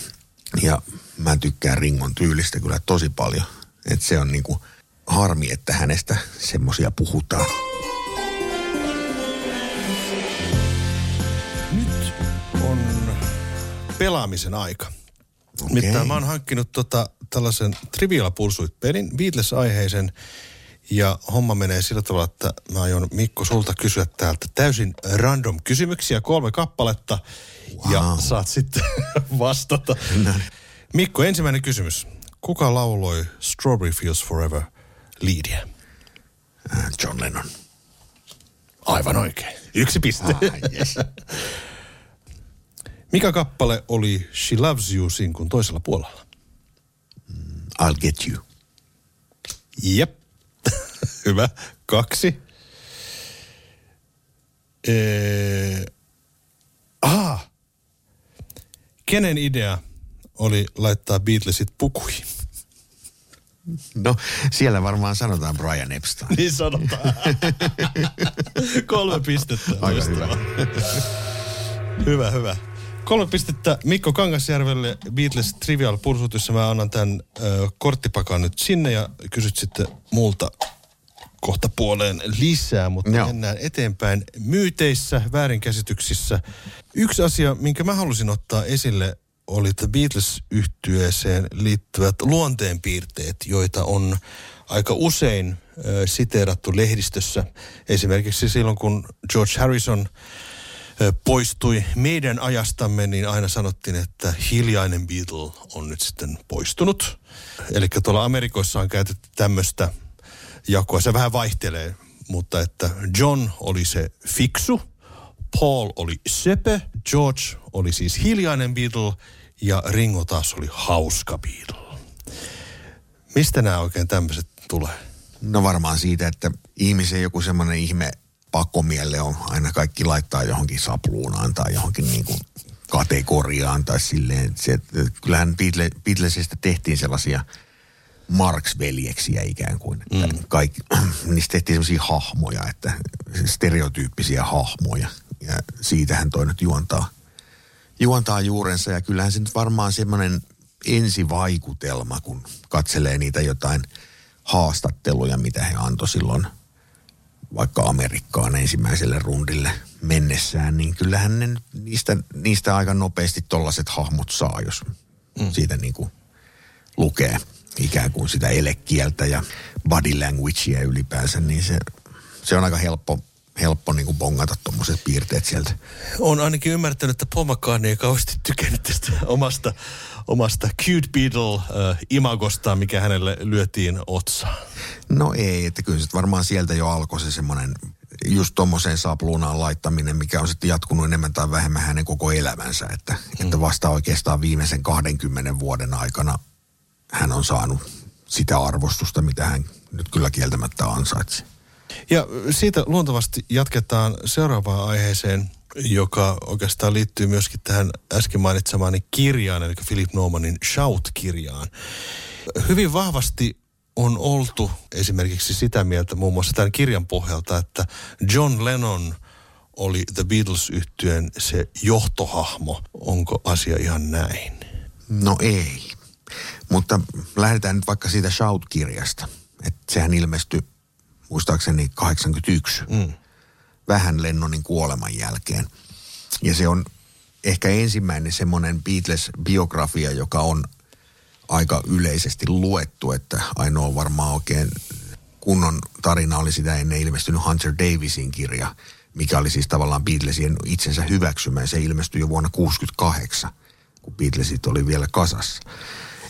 Speaker 2: Ja mä tykkään Ringon tyylistä kyllä tosi paljon. Että se on niinku harmi, että hänestä semmoisia puhutaan.
Speaker 1: Pelaamisen aika. Mitään mä oon hankkinut tota, tällaisen Trivial Pursuit-pelin, Beatles-aiheisen. Ja homma menee sillä tavalla, että mä aion Mikko sulta kysyä täältä täysin random kysymyksiä, kolme kappaletta. Wow. Ja saat sitten vastata. Mikko, ensimmäinen kysymys. Kuka lauloi Strawberry Fields Forever liidiä?
Speaker 2: John Lennon.
Speaker 1: Aivan oikein. Yksi piste.
Speaker 2: Ah, yes.
Speaker 1: Mikä kappale oli She Loves You sinkun toisella puolella?
Speaker 2: I'll get you.
Speaker 1: Jep. Hyvä. Kaksi. Ee... Ah. Kenen idea oli laittaa Beatlesit pukuihin?
Speaker 2: No, siellä varmaan sanotaan Brian Epstein.
Speaker 1: Niin sanotaan. Kolme pistettä.
Speaker 2: Aika
Speaker 1: Loistavaa. hyvä, hyvä. Kolme pistettä Mikko Kangasjärvelle Beatles Trivial Pursuitissa. Mä annan tämän ö, korttipakan nyt sinne ja kysyt sitten multa kohta puoleen lisää, mutta
Speaker 2: Joo.
Speaker 1: mennään eteenpäin myyteissä, väärinkäsityksissä. Yksi asia, minkä mä halusin ottaa esille, oli The Beatles-yhtyeeseen liittyvät luonteenpiirteet, joita on aika usein ö, siteerattu lehdistössä. Esimerkiksi silloin, kun George Harrison poistui meidän ajastamme, niin aina sanottiin, että hiljainen Beatle on nyt sitten poistunut. Eli tuolla Amerikoissa on käytetty tämmöistä jakoa. Se vähän vaihtelee, mutta että John oli se fiksu, Paul oli söpö, George oli siis hiljainen Beatle ja Ringo taas oli hauska Beatle. Mistä nämä oikein tämmöiset tulee?
Speaker 2: No varmaan siitä, että ihmisen joku semmoinen ihme pakkomielle on aina kaikki laittaa johonkin sapluunaan tai johonkin niin kuin kategoriaan tai silleen. Se, että kyllähän Beatle, Beatlesista tehtiin sellaisia Marx-veljeksiä ikään kuin. Että mm. kaikki, niistä tehtiin sellaisia hahmoja, että stereotyyppisiä hahmoja. Ja siitähän toi nyt juontaa, juontaa juurensa. Ja kyllähän se nyt varmaan semmoinen ensivaikutelma, kun katselee niitä jotain haastatteluja, mitä he antoi silloin vaikka Amerikkaan ensimmäiselle rundille mennessään, niin kyllähän ne niistä, niistä aika nopeasti tollaset hahmot saa, jos mm. siitä niin kuin lukee ikään kuin sitä elekieltä ja body languagea ylipäänsä, niin se, se on aika helppo, helppo niin kuin bongata tuommoiset piirteet sieltä.
Speaker 1: On ainakin ymmärtänyt, että Paul McCartney ei kauheasti tykännyt tästä omasta, omasta Cute Beatle-imagosta, äh, mikä hänelle lyötiin otsaan.
Speaker 2: No ei, että kyllä se varmaan sieltä jo alkoi se semmoinen just tuommoiseen sapluunaan laittaminen, mikä on sitten jatkunut enemmän tai vähemmän hänen koko elämänsä. Että, mm. että vasta oikeastaan viimeisen 20 vuoden aikana hän on saanut sitä arvostusta, mitä hän nyt kyllä kieltämättä ansaitsi.
Speaker 1: Ja siitä luontavasti jatketaan seuraavaan aiheeseen, joka oikeastaan liittyy myöskin tähän äsken mainitsemaani kirjaan, eli Philip Normanin Shout-kirjaan. Hyvin vahvasti on oltu esimerkiksi sitä mieltä muun muassa tämän kirjan pohjalta, että John Lennon oli The beatles yhtyeen se johtohahmo. Onko asia ihan näin?
Speaker 2: No ei. Mutta lähdetään nyt vaikka siitä Shout-kirjasta. Että sehän ilmestyi muistaakseni 81. Mm. Vähän Lennonin kuoleman jälkeen. Ja se on ehkä ensimmäinen semmoinen Beatles-biografia, joka on aika yleisesti luettu, että ainoa varmaan oikein kunnon tarina oli sitä ennen ilmestynyt Hunter Davisin kirja, mikä oli siis tavallaan Beatlesien itsensä hyväksymä. Se ilmestyi jo vuonna 1968, kun Beatlesit oli vielä kasassa.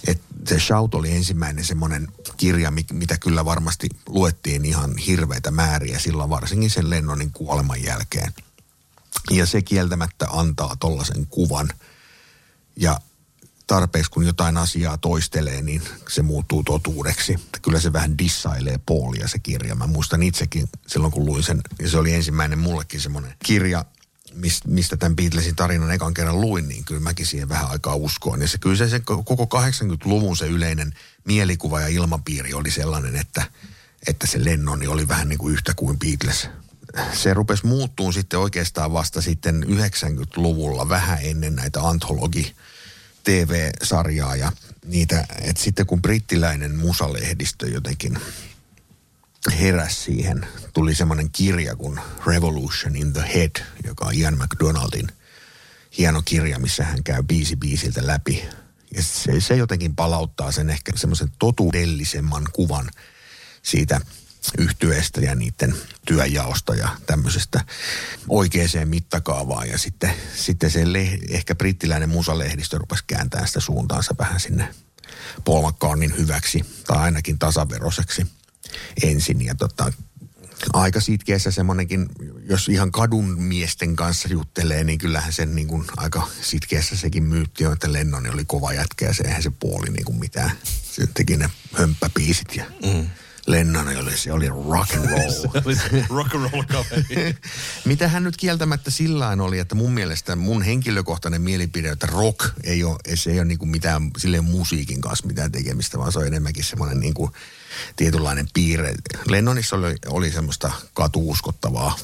Speaker 2: Et se Shout oli ensimmäinen semmoinen kirja, mitä kyllä varmasti luettiin ihan hirveitä määriä silloin varsinkin sen Lennonin kuoleman jälkeen. Ja se kieltämättä antaa tollaisen kuvan. Ja tarpeeksi, kun jotain asiaa toistelee, niin se muuttuu totuudeksi. Kyllä se vähän dissailee Paulia se kirja. Mä muistan itsekin silloin, kun luin sen, ja se oli ensimmäinen mullekin semmoinen kirja, mistä tämän Beatlesin tarinan ekan kerran luin, niin kyllä mäkin siihen vähän aikaa uskoin. Ja se kyllä se, se koko 80-luvun se yleinen mielikuva ja ilmapiiri oli sellainen, että, että se Lennoni oli vähän niin kuin yhtä kuin Beatles. Se rupesi muuttuun sitten oikeastaan vasta sitten 90-luvulla vähän ennen näitä antologi TV-sarjaa ja niitä, että sitten kun brittiläinen musalehdistö jotenkin heräsi siihen, tuli semmoinen kirja kuin Revolution in the Head, joka on Ian McDonaldin hieno kirja, missä hän käy biisi biisiltä läpi. Ja se, se jotenkin palauttaa sen ehkä semmoisen totuudellisemman kuvan siitä yhtyeestä ja niiden työjaosta ja tämmöisestä oikeaan mittakaavaan. Ja sitten, sitten se le, ehkä brittiläinen musalehdistö rupesi kääntämään sitä suuntaansa vähän sinne Paul McCartneyn hyväksi tai ainakin tasaveroseksi ensin. Ja tota, aika sitkeässä semmoinenkin, jos ihan kadun miesten kanssa juttelee, niin kyllähän sen niin kuin aika sitkeässä sekin myytti on, että Lennoni oli kova jätkä ja se eihän se puoli niin kuin mitään. Se teki ne hömppäpiisit ja mm. Lennon oli, se oli rock and roll. se
Speaker 1: oli rock and roll kaveri.
Speaker 2: Mitä hän nyt kieltämättä sillä oli, että mun mielestä mun henkilökohtainen mielipide, että rock ei ole, se ei ole niin kuin mitään silleen musiikin kanssa mitään tekemistä, vaan se on enemmänkin semmoinen niin kuin tietynlainen piirre. Lennonissa oli, oli semmoista katuuskottavaa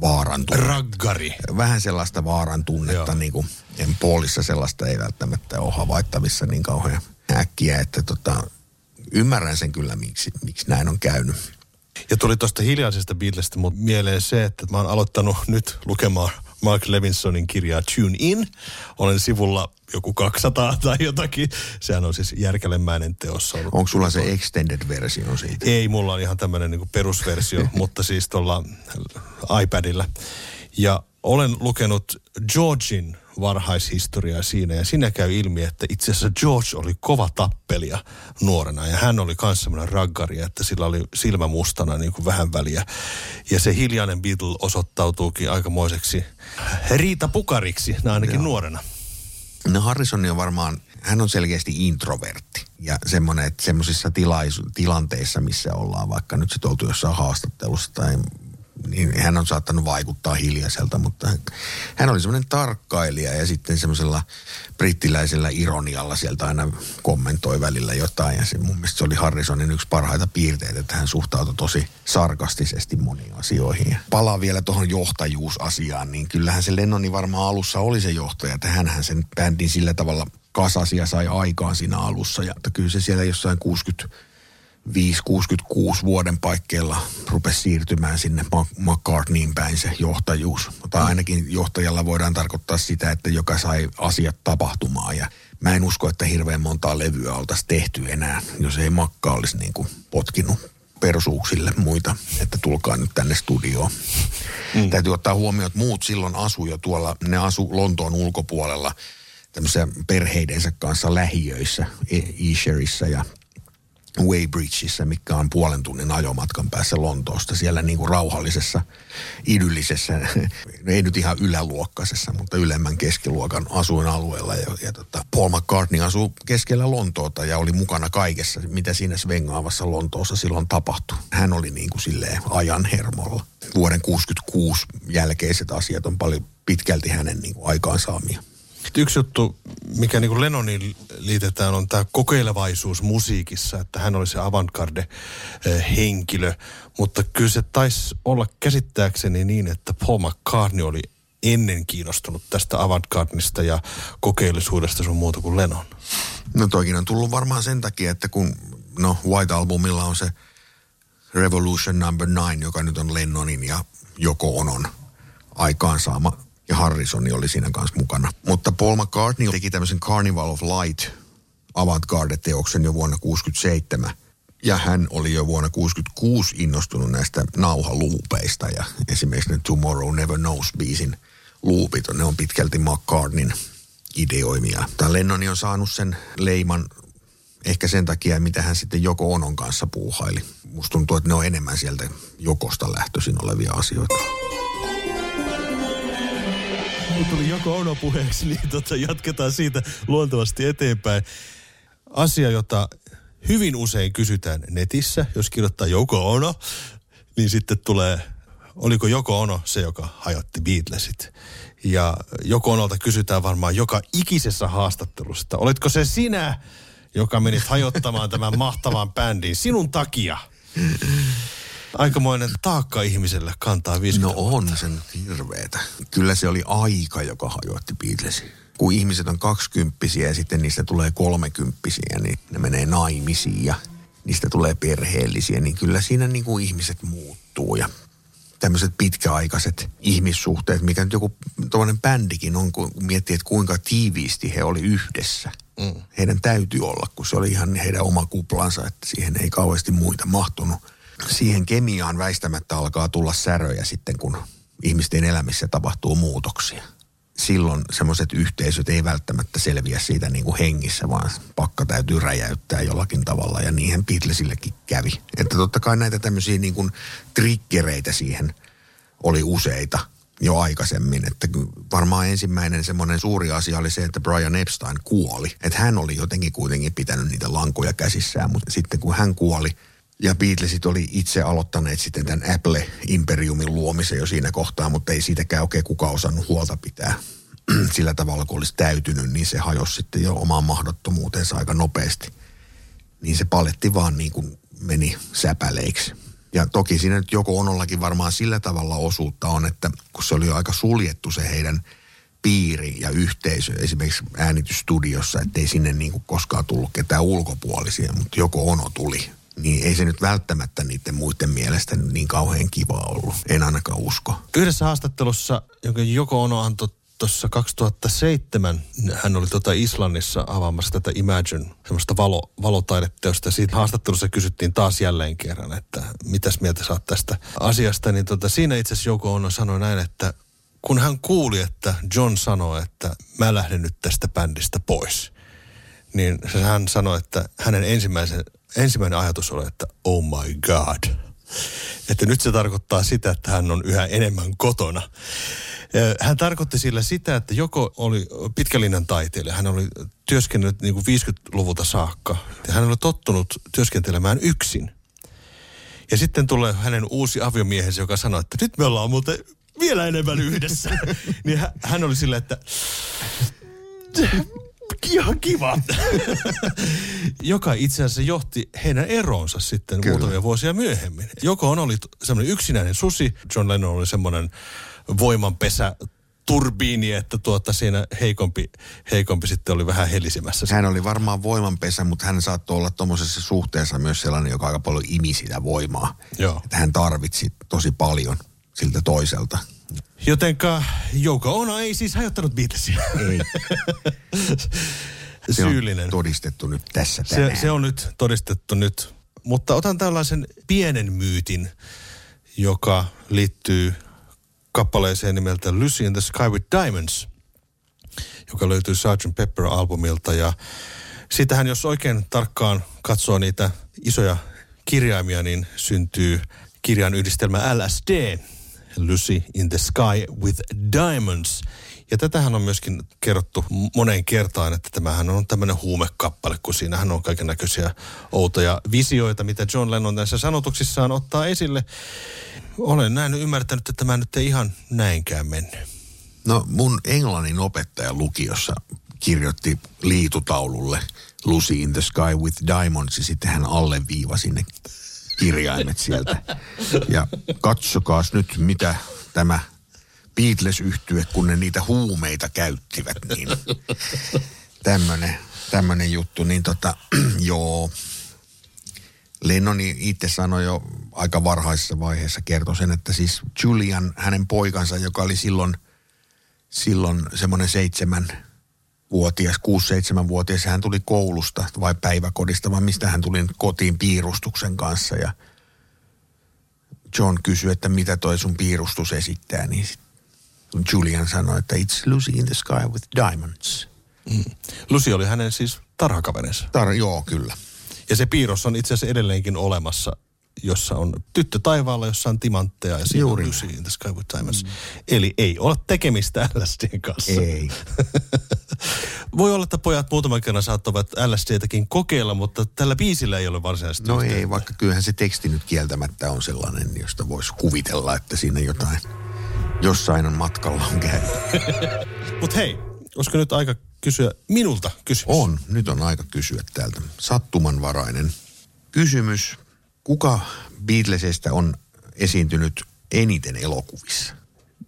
Speaker 2: vaaran tunnetta.
Speaker 1: Raggari.
Speaker 2: Vähän sellaista vaaran tunnetta, niin kuin Paulissa sellaista ei välttämättä ole havaittavissa niin kauhean äkkiä, että tota, ymmärrän sen kyllä, miksi, miksi näin on käynyt.
Speaker 1: Ja tuli tuosta hiljaisesta Beatlesista mutta mieleen se, että mä oon aloittanut nyt lukemaan Mark Levinsonin kirjaa Tune In. Olen sivulla joku 200 tai jotakin. Sehän on siis järkälemäinen teos.
Speaker 2: Ollut. Onko sulla se extended versio siitä?
Speaker 1: Ei, mulla on ihan tämmöinen niin perusversio, mutta siis tuolla iPadilla. Ja olen lukenut Georgin varhaishistoriaa siinä ja siinä käy ilmi, että itse asiassa George oli kova tappelija nuorena ja hän oli myös semmoinen raggari, että sillä oli silmä mustana niin kuin vähän väliä. Ja se hiljainen Beatle osoittautuukin aikamoiseksi Riita Pukariksi, ainakin Joo. nuorena.
Speaker 2: No Harrison on varmaan, hän on selkeästi introvertti. Ja semmoinen, että semmoisissa tilaisu- tilanteissa, missä ollaan vaikka nyt sitten oltu jossain haastattelussa tai niin hän on saattanut vaikuttaa hiljaiselta, mutta hän, oli semmoinen tarkkailija ja sitten semmoisella brittiläisellä ironialla sieltä aina kommentoi välillä jotain. Ja se, mun mielestä se oli Harrisonin yksi parhaita piirteitä, että hän suhtautui tosi sarkastisesti moniin asioihin. Ja palaa vielä tuohon johtajuusasiaan, niin kyllähän se Lennoni varmaan alussa oli se johtaja, että hänhän sen bändin sillä tavalla kasasi ja sai aikaan siinä alussa. Ja kyllä se siellä jossain 60 5-66 vuoden paikkeilla rupesi siirtymään sinne McCartneyin päin se johtajuus. Mutta ainakin johtajalla voidaan tarkoittaa sitä, että joka sai asiat tapahtumaan. Ja mä en usko, että hirveän montaa levyä oltaisiin tehty enää, jos ei Makka olisi niin kuin potkinut persuuksille muita, että tulkaa nyt tänne studioon. Mm. Täytyy ottaa huomioon, että muut silloin asu jo tuolla, ne asu Lontoon ulkopuolella tämmöisiä perheidensä kanssa lähiöissä, Isherissä ja Weybridgeissa, mikä on puolen tunnin ajomatkan päässä Lontoosta. Siellä niin kuin rauhallisessa, idyllisessä, ei nyt ihan yläluokkaisessa, mutta ylemmän keskiluokan asuinalueella. Ja, ja tota, Paul McCartney asuu keskellä Lontoota ja oli mukana kaikessa, mitä siinä svengaavassa Lontoossa silloin tapahtui. Hän oli niin kuin silleen ajan hermolla. Vuoden 66 jälkeiset asiat on paljon pitkälti hänen niin kuin aikaansaamia.
Speaker 1: Yksi juttu, mikä niin kuin Lennonin liitetään, on tämä kokeilevaisuus musiikissa, että hän oli se avantgarde-henkilö. Mutta kyllä se taisi olla käsittääkseni niin, että Paul McCartney oli ennen kiinnostunut tästä avantgardista ja kokeellisuudesta sun muuta kuin Lennon.
Speaker 2: No toikin on tullut varmaan sen takia, että kun no White Albumilla on se Revolution Number no. 9, joka nyt on Lennonin ja Joko Onon aikaansaama ja Harrison oli siinä kanssa mukana. Mutta Paul McCartney teki tämmöisen Carnival of Light avantgarde-teoksen jo vuonna 1967. Ja hän oli jo vuonna 1966 innostunut näistä nauhaluupeista ja esimerkiksi ne Tomorrow Never Knows-biisin luupit, ne on pitkälti McCartneyn ideoimia. Tämä Lennoni on saanut sen leiman ehkä sen takia, mitä hän sitten Joko Onon kanssa puuhaili. Musta tuntuu, että ne on enemmän sieltä Jokosta lähtöisin olevia asioita
Speaker 1: kun tuli joko Ono puheeksi, niin tota, jatketaan siitä luontevasti eteenpäin. Asia, jota hyvin usein kysytään netissä, jos kirjoittaa Joko Ono, niin sitten tulee, oliko Joko Ono se, joka hajotti Beatlesit. Ja Joko Onolta kysytään varmaan joka ikisessä haastattelusta, oletko se sinä, joka menit hajottamaan tämän mahtavan bändin sinun takia? Aikamoinen taakka ihmiselle kantaa 50
Speaker 2: No on sen hirveetä. Kyllä se oli aika, joka hajoitti Beatlesin. Kun ihmiset on kaksikymppisiä ja sitten niistä tulee kolmekymppisiä, niin ne menee naimisiin ja niistä tulee perheellisiä, niin kyllä siinä niin kuin ihmiset muuttuu ja tämmöiset pitkäaikaiset ihmissuhteet, mikä nyt joku tuollainen bändikin on, kun miettii, että kuinka tiiviisti he oli yhdessä. Mm. Heidän täytyy olla, kun se oli ihan heidän oma kuplansa, että siihen ei kauheasti muita mahtunut siihen kemiaan väistämättä alkaa tulla säröjä sitten, kun ihmisten elämissä tapahtuu muutoksia. Silloin semmoiset yhteisöt ei välttämättä selviä siitä niin kuin hengissä, vaan pakka täytyy räjäyttää jollakin tavalla ja niihin Beatlesillekin kävi. Että totta kai näitä tämmöisiä niin kuin triggereitä siihen oli useita jo aikaisemmin. Että varmaan ensimmäinen semmoinen suuri asia oli se, että Brian Epstein kuoli. Että hän oli jotenkin kuitenkin pitänyt niitä lankoja käsissään, mutta sitten kun hän kuoli – ja Beatlesit oli itse aloittaneet sitten tämän Apple-imperiumin luomisen jo siinä kohtaa, mutta ei siitäkään oikein kukaan osannut huolta pitää sillä tavalla, kun olisi täytynyt, niin se hajosi sitten jo omaan mahdottomuuteensa aika nopeasti. Niin se paletti vaan niin kuin meni säpäleiksi. Ja toki siinä nyt joko Onollakin varmaan sillä tavalla osuutta on, että kun se oli jo aika suljettu se heidän piiri ja yhteisö esimerkiksi äänitysstudiossa, ettei sinne niin kuin koskaan tullut ketään ulkopuolisia, mutta joko Ono tuli niin ei se nyt välttämättä niiden muiden mielestä niin kauhean kiva ollut. En ainakaan usko.
Speaker 1: Yhdessä haastattelussa, jonka Joko Ono antoi tuossa 2007, hän oli tuota Islannissa avaamassa tätä Imagine, semmoista valo, valotaideteosta. Siitä haastattelussa kysyttiin taas jälleen kerran, että mitäs mieltä saat tästä asiasta. Niin tota, siinä itse asiassa Joko Ono sanoi näin, että kun hän kuuli, että John sanoi, että mä lähden nyt tästä bändistä pois, niin hän sanoi, että hänen ensimmäisen ensimmäinen ajatus oli, että oh my god. Että nyt se tarkoittaa sitä, että hän on yhä enemmän kotona. Hän tarkoitti sillä sitä, että joko oli pitkälinjan taiteilija, hän oli työskennellyt niin kuin 50-luvulta saakka, hän oli tottunut työskentelemään yksin. Ja sitten tulee hänen uusi aviomiehensä, joka sanoi, että nyt me ollaan muuten vielä enemmän yhdessä. niin hän oli sillä, että ihan kiva. Joka itse asiassa johti heidän eroonsa sitten Kyllä. muutamia vuosia myöhemmin. Joko on oli semmoinen yksinäinen susi, John Lennon oli semmoinen voimanpesä turbiini, että tuota siinä heikompi, heikompi sitten oli vähän helisemässä.
Speaker 2: Hän oli varmaan voimanpesä, mutta hän saattoi olla tuommoisessa suhteessa myös sellainen, joka aika paljon imi sitä voimaa. Joo. Että hän tarvitsi tosi paljon siltä toiselta.
Speaker 1: Jotenka Jouko Ono ei siis hajottanut Beatlesia.
Speaker 2: Ei. se Syyllinen. on todistettu nyt tässä
Speaker 1: tänään. Se, se on nyt todistettu nyt. Mutta otan tällaisen pienen myytin, joka liittyy kappaleeseen nimeltä Lucy in the Sky with Diamonds, joka löytyy Sgt. Pepper-albumilta. Ja sitähän, jos oikein tarkkaan katsoo niitä isoja kirjaimia, niin syntyy kirjan yhdistelmä LSD, Lucy in the Sky with Diamonds. Ja tätähän on myöskin kerrottu moneen kertaan, että tämähän on tämmöinen huumekappale, kun siinähän on kaiken näköisiä outoja visioita, mitä John Lennon näissä sanotuksissaan ottaa esille. Olen näin ymmärtänyt, että tämä nyt ei ihan näinkään mennyt.
Speaker 2: No mun englannin opettaja lukiossa kirjoitti liitutaululle Lucy in the Sky with Diamonds ja sitten hän alleviivasi ne kirjaimet sieltä. Ja katsokaas nyt, mitä tämä beatles yhtye kun ne niitä huumeita käyttivät, niin tämmönen, tämmönen juttu, niin tota, joo. Lennoni itse sanoi jo aika varhaisessa vaiheessa, kertoi sen, että siis Julian, hänen poikansa, joka oli silloin, silloin semmoinen seitsemän vuotias, 6-7-vuotias, hän tuli koulusta vai päiväkodista, vai mistä hän tuli kotiin piirustuksen kanssa ja John kysyi, että mitä toi sun piirustus esittää, niin Julian sanoi, että it's Lucy in the sky with diamonds.
Speaker 1: Mm. Lucy oli hänen siis tarhakaverinsa.
Speaker 2: Tar- joo, kyllä.
Speaker 1: Ja se piirros on itse asiassa edelleenkin olemassa jossa on tyttö taivaalla, jossa on timantteja ja siinä Juuri. on Lucy in the Sky with Diamonds. Mm. Eli ei ole tekemistä LSDn kanssa.
Speaker 2: Ei.
Speaker 1: Voi olla, että pojat muutaman kerran saattavat LSDtäkin kokeilla, mutta tällä biisillä ei ole varsinaisesti
Speaker 2: No yhteyttä. ei, vaikka kyllähän se teksti nyt kieltämättä on sellainen, josta voisi kuvitella, että siinä jotain jossain on matkalla on käynyt.
Speaker 1: Mutta hei, olisiko nyt aika kysyä minulta kysymys?
Speaker 2: On, nyt on aika kysyä täältä. Sattumanvarainen kysymys Kuka Beatlesista on esiintynyt eniten elokuvissa?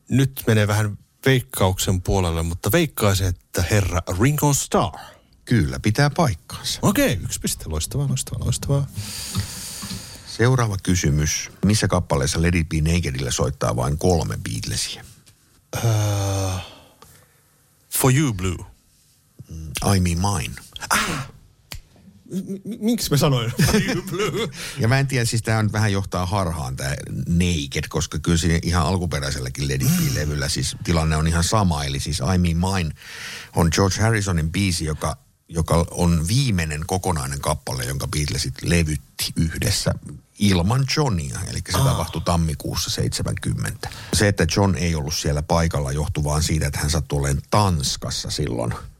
Speaker 1: Nyt menee vähän veikkauksen puolelle, mutta veikkaisin, että herra Ringo Starr.
Speaker 2: Kyllä, pitää paikkaansa.
Speaker 1: Okei, okay, yksi piste. Loistavaa, loistavaa, loistavaa.
Speaker 2: Seuraava kysymys. Missä kappaleessa Lady B Nakedillä soittaa vain kolme Beatlesia? Uh,
Speaker 1: for You Blue.
Speaker 2: I Mean Mine. Ah,
Speaker 1: miksi mä sanoin
Speaker 2: Ja mä en tiedä, siis tämä on vähän johtaa harhaan tämä Naked, koska kyllä siinä ihan alkuperäiselläkin Lady levyllä siis tilanne on ihan sama. Eli siis I Mean Mine on George Harrisonin biisi, joka, joka on viimeinen kokonainen kappale, jonka Beatlesit levytti yhdessä ilman Johnia, eli se oh. tapahtui tammikuussa 70. Se, että John ei ollut siellä paikalla, johtuu vaan siitä, että hän sattui olemaan Tanskassa silloin –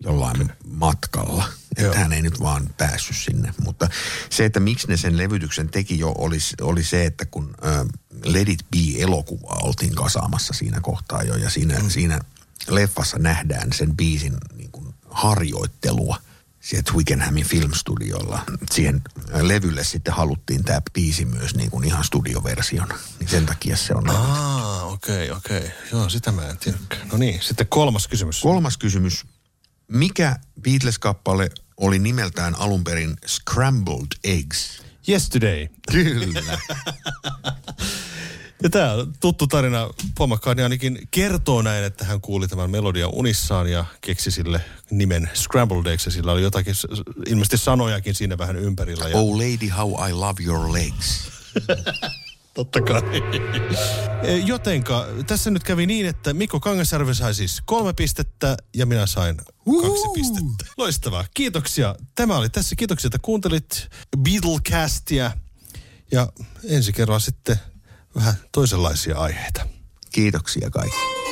Speaker 2: jollain matkalla. Että hän ei nyt vaan päässyt sinne. Mutta se, että miksi ne sen levytyksen teki jo, oli, oli se, että kun äh, Let It Be-elokuvaa oltiin kasaamassa siinä kohtaa jo. Ja siinä, mm. siinä leffassa nähdään sen biisin niin kuin harjoittelua siellä Twickenhamin filmstudiolla. Siihen levylle sitten haluttiin tämä biisi myös niin kuin ihan studioversiona. Niin sen takia se on
Speaker 1: Ah, okei, okay, okei. Okay. Joo, sitä mä en tiedä. No niin, sitten kolmas kysymys.
Speaker 2: Kolmas kysymys mikä Beatles-kappale oli nimeltään alun perin Scrambled Eggs?
Speaker 1: Yesterday.
Speaker 2: Kyllä.
Speaker 1: ja tämä tuttu tarina. Paul McCartney ainakin kertoo näin, että hän kuuli tämän melodian unissaan ja keksi sille nimen Scrambled Eggs. Ja sillä oli jotakin, ilmeisesti sanojakin siinä vähän ympärillä. Ja...
Speaker 2: Oh lady, how I love your legs.
Speaker 1: Totta kai. Eh, jotenka tässä nyt kävi niin, että Mikko Kangasjärvi sai siis kolme pistettä ja minä sain kaksi pistettä. Loistavaa. Kiitoksia. Tämä oli tässä. Kiitoksia, että kuuntelit Beatlecastia. Ja ensi kerralla sitten vähän toisenlaisia aiheita.
Speaker 2: Kiitoksia kaikki.